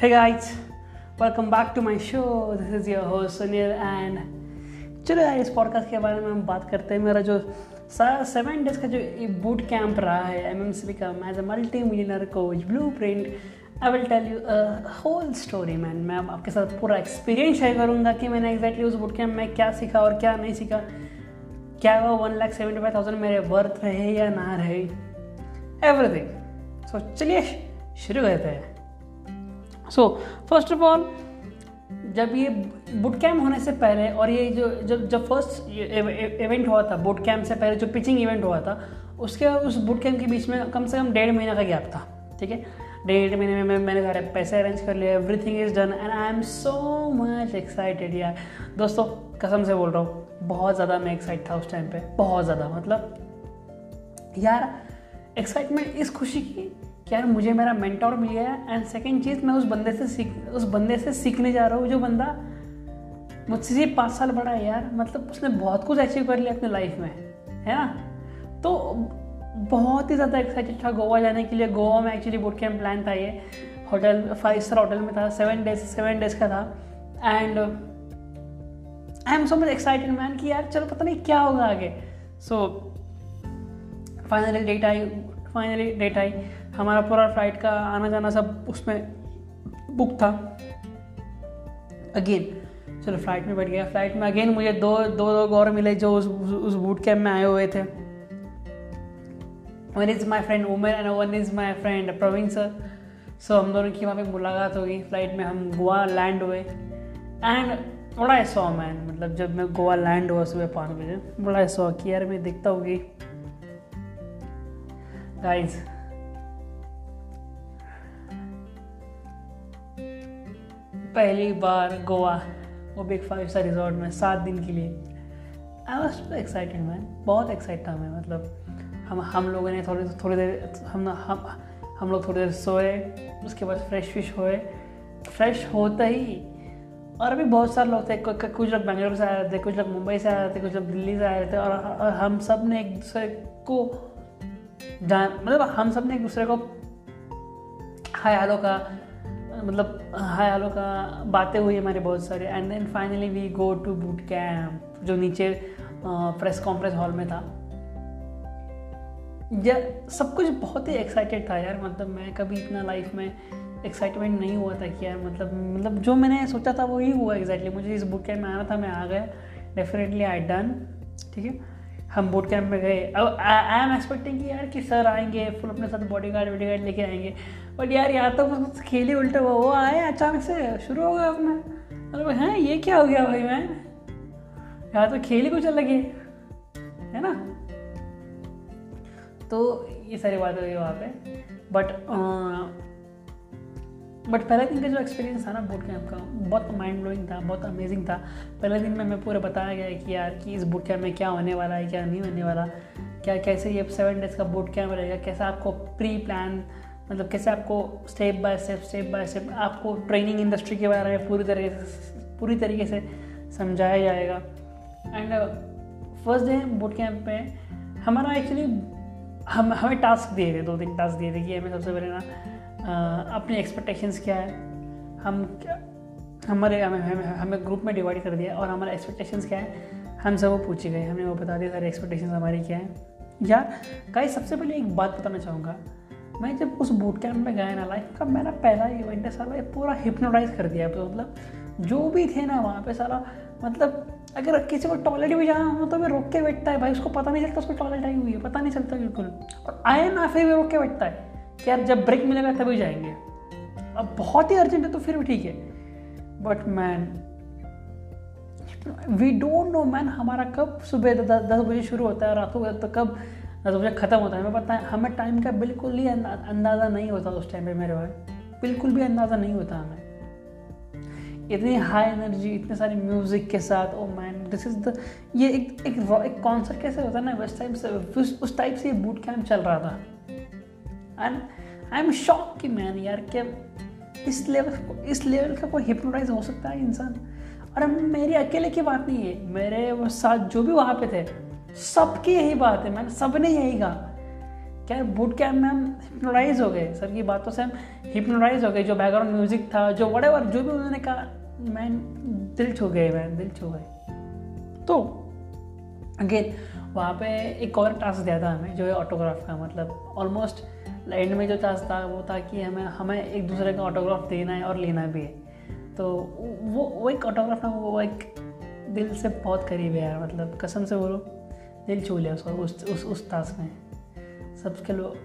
Hey guys, welcome back to my show. This is your host Sunil and चलो यार इस podcast के बारे में हम बात करते हैं। मेरा जो सेवन डेज़ का जो बूट कैंप रहा है एम एम सी का as a multi millionaire coach blueprint I will tell you whole story man मैं आपके साथ पूरा एक्सपीरियंस शेयर करूँगा कि मैंने एग्जैक्टली उस बूट कैंप में क्या सीखा और क्या नहीं सीखा। क्या वो one lakh seventy five thousand मेरे वर्थ रहे या ना रहे? एवरीथिंग सो चलिए शुरू करते हैं। सो फ़र्स्ट ऑफ़ ऑल जब ये बुट कैम्प होने से पहले और ये जो, जब जब फ़र्स्ट इवेंट हुआ था बुट कैम्प से पहले जो पिचिंग इवेंट हुआ था, उसके, उस बुट कैम्प के बीच में कम से कम डेढ़ महीना का गैप था, ठीक है? डेढ़ महीने में मैंने सारे पैसे अरेंज कर लिए everything is done and I am so much excited यार। दोस्तों, कसम से बोल रहा हूँ, बहुत ज़्यादा मैं एक्साइट था उस टाइम पे, बहुत ज़्यादा मतलब यार एक्साइटमेंट इस खुशी की कि यार मुझे मेरा मेंटोर मिल गया एंड सेकेंड चीज़ मैं उस बंदे से सीख, उस बंदे से सीखने जा रहा हूँ, जो बंदा मुझसे से पाँच साल बड़ा है यार मतलब उसने बहुत कुछ अचीव कर लिया अपने लाइफ में, है ना? तो बहुत ही ज़्यादा एक्साइटेड था गोवा जाने के लिए। गोवा में एक्चुअली बोट कैम्प प्लान था ये। होटल फाइव स्टार होटल में था सेवन डेज़ सेवन डेज़ का था। And I am so much excited man कि यार चलो पता नहीं क्या होगा आगे। सो फाइनली डेट आई फाइनली डेट आई। हमारा पूरा फ़्लाइट का आना जाना सब उसमें बुक था। अगेन चलो फ़्लाइट में बैठ गया। फ़्लाइट में अगेन मुझे दो दो लोग और मिले जो उस उस बूट कैम्प में आए हुए थे। One is my friend Umer and one is my friend Praveen sir so हम दोनों की वहाँ पे मुलाकात हो गई। फ़्लाइट में हम गोवा लैंड हुए। एंड बड़ा सॉ मैन मतलब जब मैं गोवा लैंड हुआ सुबह पाँच बजे, बड़ा सॉ कि यार मैं दिखता होगी गाइस पहली बार गोवा वो बिग फाइव स्टार रिजॉर्ट में सात दिन के लिए। आई वॉज़ एक्साइटेड मैन बहुत एक्साइट था मैं मतलब हम हम लोगों ने थोड़ी थोड़ी देर हम हम हम लोग थोड़ी देर सोए उसके बाद फ्रेश फ़िश हुए। फ्रेश होते ही और अभी बहुत सारे लोग थे कुछ लोग बेंगलोर से आए थे कुछ लोग मुंबई से आए थे कुछ लोग दिल्ली से आए थे और, और हम सबने एक दूसरे को जान मतलब हम सबने एक दूसरे को हाय हेलो का मतलब हाय हेलो का बातें हुई हमारे बहुत सारे। And then finally we go to boot camp जो नीचे प्रेस कॉन्फ्रेंस हॉल में था। या सब कुछ बहुत ही एक्साइटेड था यार मतलब मैं कभी इतना लाइफ में एक्साइटमेंट नहीं हुआ था कि यार मतलब मतलब जो मैंने सोचा था वही हुआ एग्जैक्टली मुझे इस बुक कैम्प में आना था, मैं आ गया। डेफिनेटली आई डन ठीक है? हम बोट कैंप में गए। अब आई एम एक्सपेक्टिंग कि यार कि सर आएँगे फुल अपने साथ बॉडी गार्ड वॉडी गार्ड लेके आएँगे। बट यार, यहाँ तो खेल ही उल्टा हुआ वो आए अचानक से, शुरू हो गया अपना। मतलब हैं, ये क्या हो गया भाई मैं? यहाँ तो खेल ही कुछ अलग है है ना? तो ये सारी बातें हुई वहाँ पे। बट बट पहले दिन का जो एक्सपीरियंस था ना बोट कैंप का, बहुत माइंड ब्लोइंग था, बहुत अमेजिंग था। पहले दिन में मैं पूरा बताया गया कि यार, कि इस बोट कैंप में क्या होने वाला है, क्या नहीं होने वाला। क्या, कैसे ये सेवन डेज़ का बोट कैंप रहेगा, कैसा आपको प्री प्लान मतलब कैसे आपको step by step step by step आपको ट्रेनिंग इंडस्ट्री के बारे में पूरी तरीके से, पूरी तरीके से समझाया जाएगा। And first day boot camp में हमारा एक्चुअली हम, हमें टास्क दिए थे दो तीन टास्क दिए थे कि हमें सबसे पहले ना अपनी एक्सपेक्टेशंस क्या है, हम क्या, हमारे, हमें हमें हमें ग्रुप में डिवाइड कर दिया और हमारा एक्सपेक्टेशंस क्या है, हम सब वो पूछे गए, हमने वो बता दिया, सारी एक्सपेक्टेशंस हमारी क्या है। यार गाइस सबसे पहले एक बात बताना चाहूँगा मैं जब उस बूट कैंप में गया ना लाइफ का मेरा पहला इवेंट है सारा पूरा हिप्नोटाइज कर दिया। तो मतलब जो भी थे ना, वहाँ पे सारा मतलब अगर किसी को टॉयलेट भी जाना हो तो मैं रोक के बैठता है भाई, उसको पता नहीं चलता, उसको टॉयलेट आई हुई है, पता नहीं चलता बिल्कुल। और आए ना, फिर भी रोक के बैठता है कि यार, जब ब्रेक मिलेगा, तभी जाएँगे। अब बहुत ही अर्जेंट है तो फिर भी ठीक है। But man we don't know man हमारा कब सुबह दस बजे शुरू होता है, रातों तो कब दस बजे ख़त्म होता है। हमें पता है, हमें टाइम का बिल्कुल ही अंदाज़ा नहीं होता उस टाइम पे मेरे भाई बिल्कुल भी अंदाज़ा नहीं होता हमें। इतनी हाई एनर्जी इतने सारे म्यूज़िक के साथ o man this is the ये एक एक एक कॉन्सर्ट कैसे होता है ना, उस टाइम से, उस टाइप से ये बूट कैंप चल रहा था। एंड आई एम शॉक कि मैन यार, क्या इस लेवल इस लेवल का कोई हिप्नोटाइज हो सकता है इंसान? और मेरी अकेले की बात नहीं है। मेरे साथ जो भी वहाँ पे थे सबकी यही बात है मैंने सबने यही कहा। क्या बूट कैम्प में हम हिप्नोटाइज हो गए? सर की बातों से हम हिप्नोटाइज हो गए, जो बैकग्राउंड म्यूज़िक था, जो वड़े जो भी उन्होंने कहा मैं दिल छू गए मैं दिल छू गए। तो अगेन वहाँ पे एक और टास्क दिया था हमें, जो है ऑटोग्राफ का मतलब ऑलमोस्ट एंड में जो टास्क था, वो था कि हमें हमें एक दूसरे का ऑटोग्राफ देना है और लेना भी है। तो वो वो एक ऑटोग्राफ ना, वो एक दिल से बहुत करीब है यार मतलब कसम से बोलो। दिल छू लिया उसको उस उस उस टास्क में। सबके लोग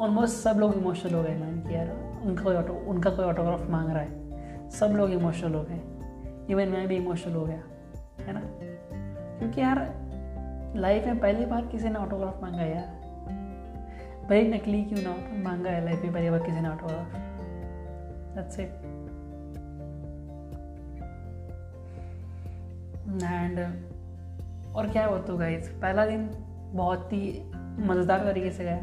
ऑलमोस्ट सब लोग इमोशनल हो गए मैंने कि यार उनका कोई ऑटो उनका कोई ऑटोग्राफ मांग रहा है। सब लोग इमोशनल हो गए। इवन मैं भी इमोशनल हो गया, है ना? क्योंकि यार लाइफ में पहली बार किसी ने ऑटोग्राफ मांगा यार। भाई, नकली क्यों ना मांगा है लाइफ में पहली बार किसी ने ऑटोग्राफ दैट्स इट एंड और क्या हुआ तो गाइस पहला दिन बहुत ही मज़ेदार तरीके से गया।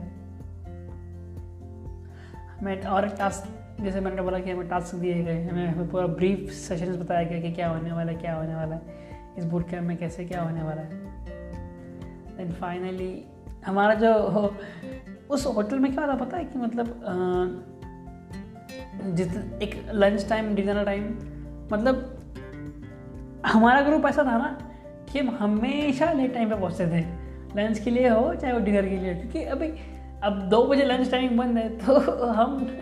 हमें और टास्क जैसे मैंने बोला कि हमें टास्क दिए गए, हमें हमें पूरा ब्रीफ सेशन बताया गया कि क्या होने वाला है, क्या होने वाला है, इस बुट कैम्प में कैसे क्या होने वाला है। देन फाइनली हमारा जो उस होटल में क्या होता पता है कि मतलब जित, एक लंच टाइम डिनर टाइम मतलब हमारा ग्रुप ऐसा था ना कि हम हमेशा लेट टाइम पे पहुँचते थे। लंच के लिए हो, चाहे वो डिनर के लिए क्योंकि अभी, अब दो बजे लंच टाइम बंद है तो हम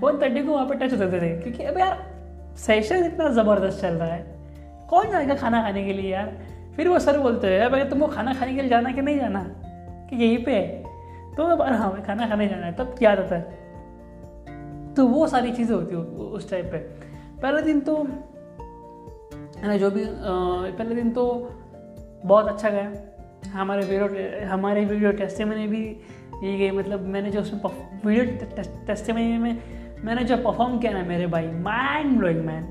वन थर्टी को वहाँ पर टच होते थे। क्योंकि अब यार सेशन इतना ज़बरदस्त चल रहा है। कौन जाएगा खाना खाने के लिए यार? फिर वो सर बोलते हैं अगर तुमको खाना खाने के लिए जाना कि नहीं जाना? कि यहीं पे? है तो अब हाँ खाना खाने जाना है, तब क्या आता है। तो वो सारी चीज़ें होती है उस टाइप पे। पहले दिन तो है ना, जो भी पहले दिन तो बहुत अच्छा गया। हमारे वीडियो हमारे वीडियो टेस्टिमनी भी दी गई मतलब मैंने जो उसमें वीडियो टेस्ट में मैंने जो परफॉर्म किया ना मेरे भाई माइंड ब्लोइंग मैन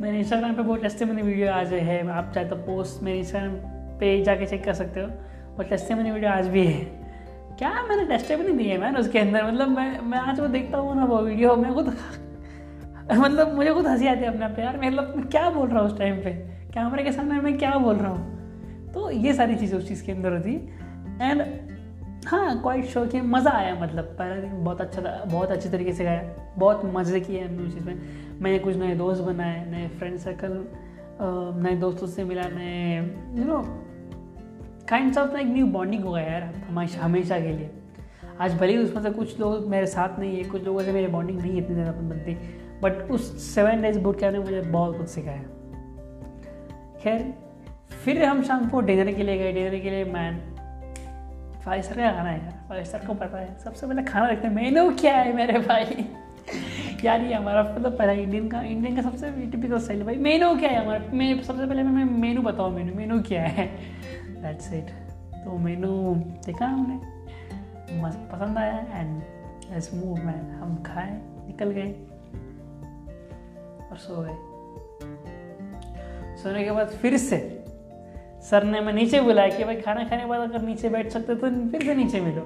मैंने इंस्टाग्राम पे वो टेस्टिमनी वीडियो आज है, आप चाहे तो पोस्ट मेरे इंस्टाग्राम पे जाके चेक कर सकते हो वो टेस्टिमनी वीडियो आज भी है। क्या मैंने टेस्ट टेस्टिमनी दी है मैन उसके अंदर? मतलब मैं मैं आज वो देखता हूँ ना वो वीडियो मैं खुद मतलब मुझे खुद हँसी आती है अपने आप यार मतलब मैं क्या बोल रहा हूँ उस टाइम पे? कैमरे के सामने मैं क्या बोल रहा हूँ? तो ये सारी चीज़ें उस चीज़ के अंदर होती। एंड हाँ क्वाइट शो कि मज़ा आया मतलब। पहला दिन बहुत अच्छा था, बहुत अच्छे तरीके से गया, बहुत मज़े किए हमने उस चीज़ में। मैंने कुछ नए दोस्त बनाए, नए फ्रेंड सर्कल नए दोस्तों से मिला, नए यू नो काइंड ऑफ़ एक न्यू बॉन्डिंग हो गया यार, हमेशा हमेशा के लिए। आज भले ही उसमें से कुछ लोग मेरे साथ नहीं है, कुछ लोगों से मेरी बॉन्डिंग नहीं इतनी ज़्यादा बनती। बट उस सेवन डेज़ बुट कैम्प ने मुझे बहुत कुछ सिखाया खैर, फिर हम शाम को डिनर के लिए गए। डिनर के लिए मैन फाइव स्टार का खाना है यार। फाइव स्टार को पता है। सबसे पहले खाना देखते हैं। मेनू क्या है मेरे भाई? यार ये हमारा मतलब पहला इंडियन का इंडियन का सबसे टिपिकल स्टाइल भाई। मेनू क्या है हमारा? मैं सबसे पहले मैं मेनू बताऊँ मेनू मेनू क्या है? दैट्स इट तो मेनू देखा हमने। पसंद आया। एंड मूव मैन हम खाए, निकल गए। और सो गए। सोने के बाद फिर से सर ने मैं नीचे बुलाया कि भाई खाना खाने के बाद अगर नीचे बैठ सकते तो फिर से नीचे मिलो।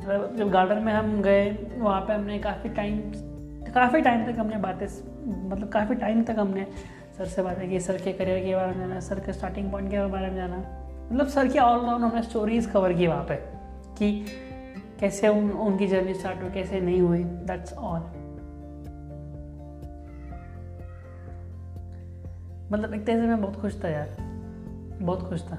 मतलब जब गार्डन में हम गए, वहाँ पे हमने काफ़ी टाइम काफ़ी टाइम तक हमने बातें मतलब काफ़ी टाइम तक हमने सर से बातें की, सर के करियर के बारे में जाना, सर के स्टार्टिंग पॉइंट के बारे में जाना। मतलब सर की ऑल राउंड हमने स्टोरीज कवर की वहाँ पे कि कैसे उन, उनकी जर्नी स्टार्ट हुई, कैसे नहीं हुई दैट्स ऑल मतलब एक तरह से मैं बहुत खुश था यार। बहुत खुश था।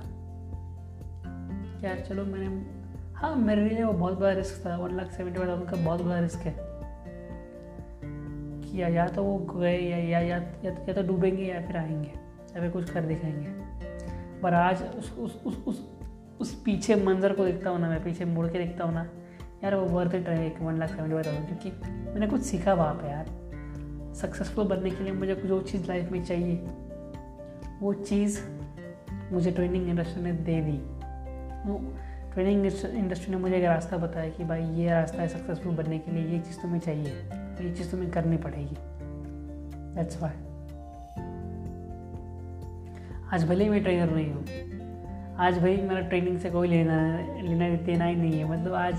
यार चलो मैंने हाँ मेरे लिए वो बहुत बड़ा रिस्क था। One lakh seventy five thousand का बहुत बड़ा रिस्क है। कि या, या तो वो गए या या या, या, या तो डूबेंगे या फिर आएँगे। या फिर कुछ कर दिखाएँगे। पर आज उस उस उस उस उस पीछे मंजर को देखता हूँ ना मैं पीछे मुड़ के देखता हूँ ना यार वो वर्थ इट रहे one lakh seventy five thousand क्योंकि मैंने कुछ सीखा वहाँ पे यार। सक्सेसफुल बनने के लिए मुझे जो चीज़ लाइफ में चाहिए। वो चीज़ मुझे ट्रेनिंग इंडस्ट्री ने दे दी। ट्रेनिंग इंडस्ट्री ने मुझे एक रास्ता बताया कि भाई, ये रास्ता है सक्सेसफुल बनने के लिए, ये चीज़ तुम्हें चाहिए तो ये चीज़ तुम्हें करनी पड़ेगी। दैट्स वाई आज भले ही मैं ट्रेनर नहीं हूँ, आज भाई मेरा ट्रेनिंग से कोई लेना लेना, देना ही नहीं है मतलब आज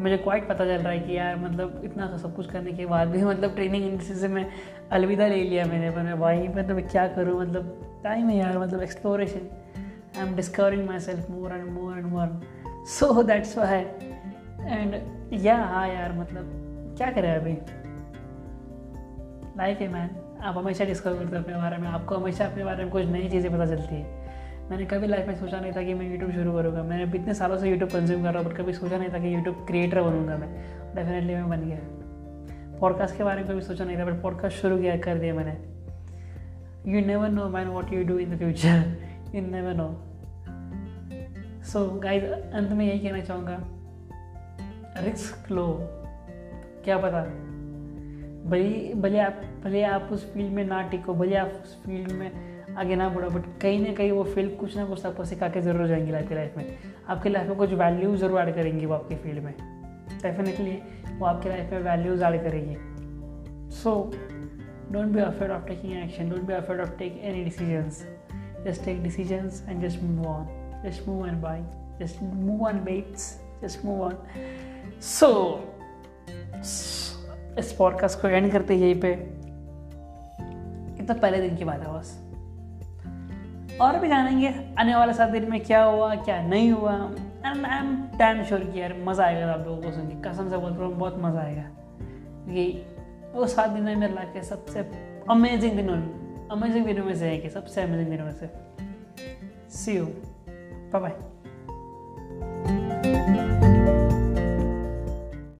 मुझे क्वाइट पता चल रहा है कि यार मतलब इतना सा सब कुछ करने के बाद भी मतलब ट्रेनिंग इंडस्ट्री से मैं अलविदा ले लिया मैंने। पर भाई मतलब क्या करूँ? मतलब टाइम है यार मतलब exploration I am discovering myself more and more and more so that's why and ya हाँ यार मतलब क्या करें अभी? लाइफ है मैन आप हमेशा डिस्कवर करते हो अपने बारे में। आपको हमेशा अपने बारे में कुछ नई चीज़ें पता चलती है। मैंने कभी लाइफ में सोचा नहीं था कि मैं यूट्यूब शुरू करूँगा। मैंने इतने सालों से यूट्यूब कंज्यूम कर रहा हूँ बट कभी सोचा नहीं था कि यूट्यूब क्रिएटर बनूँगा मैं। डेफिनेटली मैं बन गया। पॉडकास्ट के बारे में कभी सोचा नहीं था बट पॉडकास्ट शुरू किया, कर दिया मैंने। You never know man what you do in the future you never know so guys अंत में यही कहना चाहूँगा रिस्क लो। क्या पता? भले भले आप भले आप उस फ़ील्ड में ना टिको, भले आप उस फ़ील्ड में आगे ना बढ़ो बट कहीं ना कहीं वो फ़ील्ड कुछ ना कुछ आपको सिखा के ज़रूर जाएँगी लाइफ लाइफ में। आपकी लाइफ में कुछ वैल्यू ज़रूर ऐड करेंगी वो आपकी फ़ील्ड में। डेफिनेटली वो आपकी लाइफ में वैल्यूज़ ऐड करेंगी। So don't be afraid of taking action don't be afraid of take any decisions just take decisions and just move on just move and by just move on bets just move on so इस podcast को and करते यहीं पे। इतना पहले दिन की बात है बस। और भी जानेंगे आने वाले सात दिन में क्या हुआ, क्या नहीं हुआ? And I am time sure कि यार मज़ा आएगा आप लोगों को सुन के। कसम से बोल रहा हूँ, बहुत मज़ा आएगा। क्योंकि वो सात दिन में मेरे लाइफ के सबसे अमेजिंग दिनों अमेजिंग दिनों में से है कि सबसे अमेजिंग दिनों में से। सी यू बाय बाय